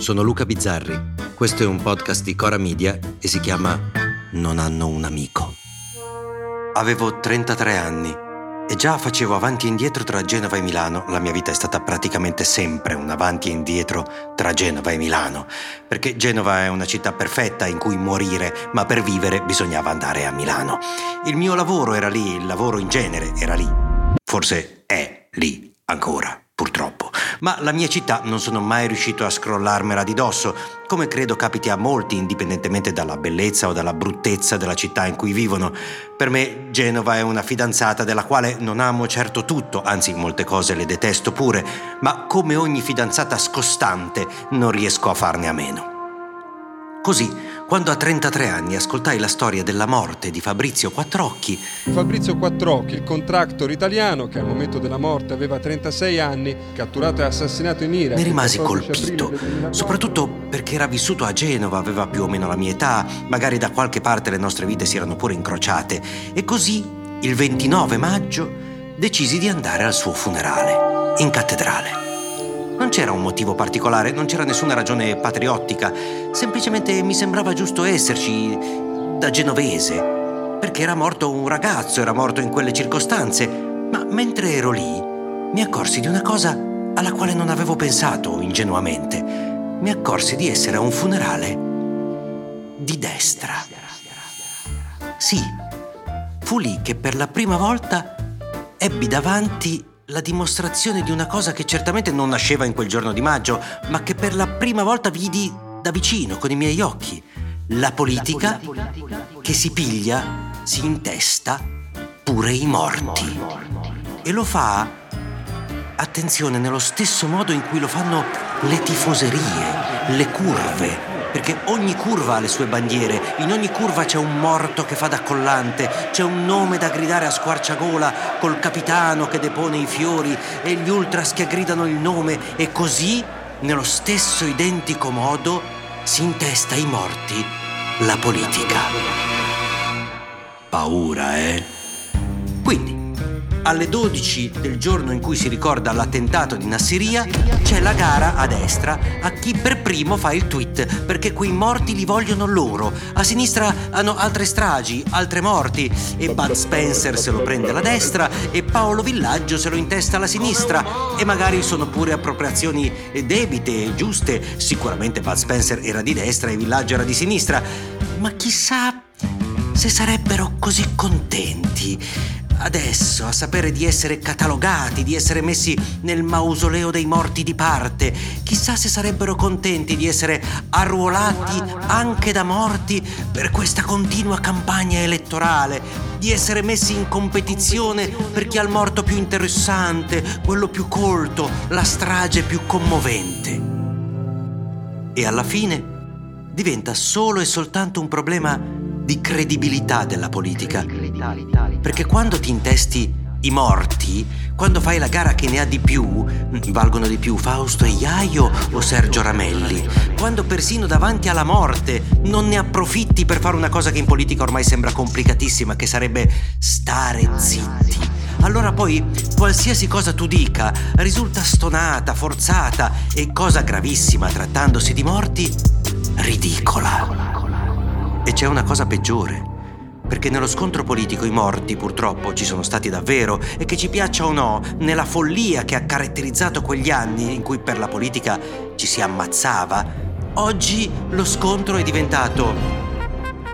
sono Luca Bizzarri. Questo è un podcast di Cora Media e si chiama Non hanno un amico. Avevo 33 anni e già facevo avanti e indietro tra Genova e Milano. La mia vita è stata praticamente sempre un avanti e indietro tra Genova e Milano, perché Genova è una città perfetta in cui morire, ma per vivere bisognava andare a Milano. Il mio lavoro era lì, il lavoro in genere era lì. Forse è lì ancora purtroppo. Ma la mia città non sono mai riuscito a scrollarmela di dosso, come credo capiti a molti, indipendentemente dalla bellezza o dalla bruttezza della città in cui vivono. Per me Genova è una fidanzata della quale non amo certo tutto, anzi molte cose le detesto pure, ma come ogni fidanzata scostante non riesco a farne a meno. Così, quando a 33 anni ascoltai la storia della morte di Fabrizio Quattrocchi. Fabrizio Quattrocchi, il contractor italiano che al momento della morte aveva 36 anni, catturato e assassinato in Iraq. Mi rimasi colpito, soprattutto perché era vissuto a Genova, aveva più o meno la mia età, magari da qualche parte le nostre vite si erano pure incrociate. E così, il 29 maggio, decisi di andare al suo funerale, in cattedrale. Non c'era un motivo particolare, non c'era nessuna ragione patriottica, semplicemente mi sembrava giusto esserci da genovese, perché era morto un ragazzo, era morto in quelle circostanze, ma mentre ero lì mi accorsi di una cosa alla quale non avevo pensato ingenuamente. Mi accorsi di essere a un funerale di destra. Sì, fu lì che per la prima volta ebbi davanti la dimostrazione di una cosa che certamente non nasceva in quel giorno di maggio, ma che per la prima volta vidi da vicino con i miei occhi. La politica, che si piglia, si intesta pure i morti. E lo fa, attenzione, nello stesso modo in cui lo fanno le tifoserie, le curve, perché ogni curva ha le sue bandiere, in ogni curva c'è un morto che fa da collante, c'è un nome da gridare a squarciagola col capitano che depone i fiori e gli ultras che gridano il nome e così, nello stesso identico modo, si intesta ai morti la politica. Paura, eh? Quindi, alle 12 del giorno in cui si ricorda l'attentato di Nassiria, c'è la gara a destra a chi per primo fa il tweet, perché quei morti li vogliono loro. A sinistra hanno altre stragi, altre morti, e Bud Spencer se lo prende alla destra e Paolo Villaggio se lo intesta alla sinistra. E magari sono pure appropriazioni debite, giuste. Sicuramente Bud Spencer era di destra e Villaggio era di sinistra. Ma chissà se sarebbero così contenti adesso a sapere di essere catalogati, di essere messi nel mausoleo dei morti di parte. Chissà se sarebbero contenti di essere arruolati anche da morti per questa continua campagna elettorale, di essere messi in competizione per chi ha il morto più interessante, quello più colto, la strage più commovente. E alla fine diventa solo e soltanto un problema di credibilità della politica. Perché quando ti intesti i morti, quando fai la gara che ne ha di più, valgono di più Fausto e Iaio o Sergio Ramelli. Quando persino davanti alla morte non ne approfitti per fare una cosa che in politica ormai sembra complicatissima, che sarebbe stare zitti. Allora poi qualsiasi cosa tu dica risulta stonata, forzata e cosa gravissima trattandosi di morti, ridicola. E c'è una cosa peggiore, perché nello scontro politico i morti purtroppo ci sono stati davvero e che ci piaccia o no, nella follia che ha caratterizzato quegli anni in cui per la politica ci si ammazzava, oggi lo scontro è diventato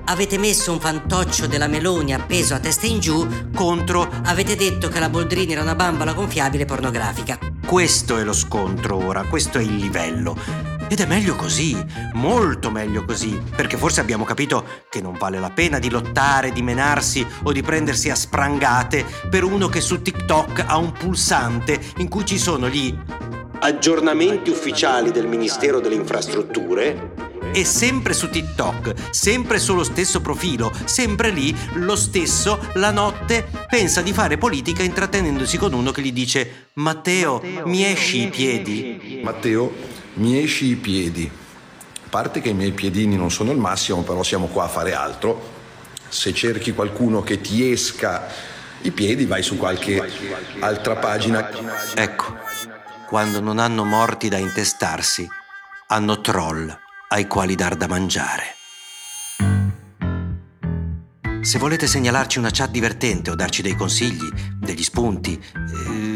Avete messo un fantoccio della Meloni appeso a testa in giù contro avete detto che la Boldrini era una bambola gonfiabile pornografica. questo è lo scontro ora, questo è il livello. Ed è meglio così, molto meglio così, perché forse abbiamo capito che non vale la pena di lottare, di menarsi o di prendersi a sprangate per uno che su TikTok ha un pulsante in cui ci sono gli aggiornamenti ufficiali del Ministero delle Infrastrutture e sempre su TikTok, sempre sullo stesso profilo, sempre lì, lo stesso, la notte, pensa di fare politica intrattenendosi con uno che gli dice Matteo, mi esci i piedi? Matteo, mi esci i piedi. A parte che i miei piedini non sono il massimo, però siamo qua a fare altro. Se cerchi qualcuno che ti esca i piedi, vai su qualche altra pagina. Ecco, quando non hanno morti da intestarsi, hanno troll ai quali dar da mangiare. Se volete segnalarci una chat divertente o darci dei consigli, degli spunti, eh,